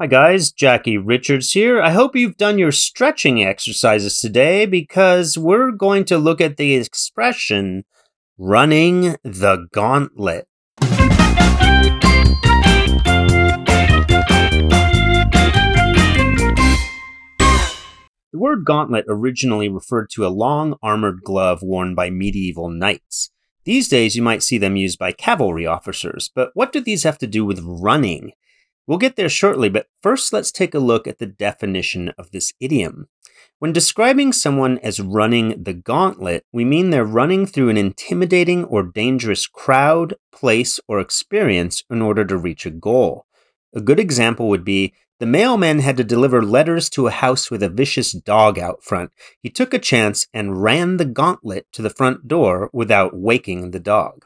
Hi guys, Jackie Richards here. I hope you've done your stretching exercises today because we're going to look at the expression running the gauntlet. The word gauntlet originally referred to a long armored glove worn by medieval knights. These days, you might see them used by cavalry officers, but what do these have to do with running? We'll get there shortly, but first let's take a look at the definition of this idiom. When describing someone as running the gauntlet, we mean they're running through an intimidating or dangerous crowd, place, or experience in order to reach a goal. A good example would be the mailman had to deliver letters to a house with a vicious dog out front. He took a chance and ran the gauntlet to the front door without waking the dog.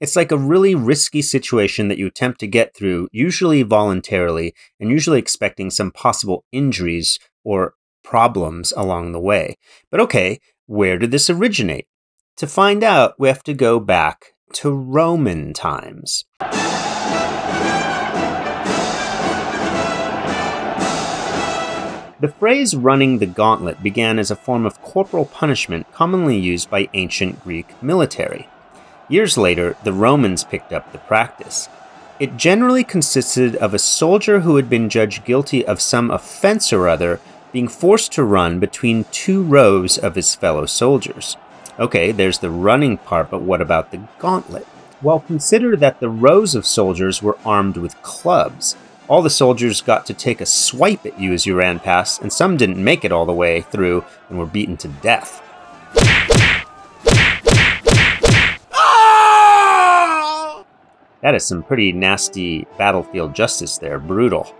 It's like a really risky situation that you attempt to get through, usually voluntarily, and usually expecting some possible injuries or problems along the way. But okay, where did this originate? To find out, we have to go back to Roman times. The phrase running the gauntlet began as a form of corporal punishment commonly used by ancient Greek military. Years later, the Romans picked up the practice. It generally consisted of a soldier who had been judged guilty of some offense or other being forced to run between two rows of his fellow soldiers. Okay, there's the running part, but what about the gauntlet? Well, consider that the rows of soldiers were armed with clubs. All the soldiers got to take a swipe at you as you ran past, and some didn't make it all the way through and were beaten to death. That is some pretty nasty battlefield justice there, brutal.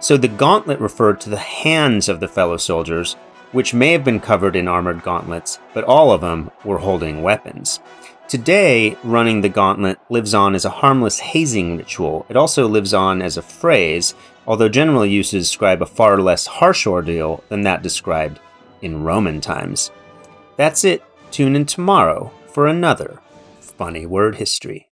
So the gauntlet referred to the hands of the fellow soldiers, which may have been covered in armored gauntlets, but all of them were holding weapons. Today, running the gauntlet lives on as a harmless hazing ritual. It also lives on as a phrase, although general used to describe a far less harsh ordeal than that described in Roman times. That's it. Tune in tomorrow for another funny word history.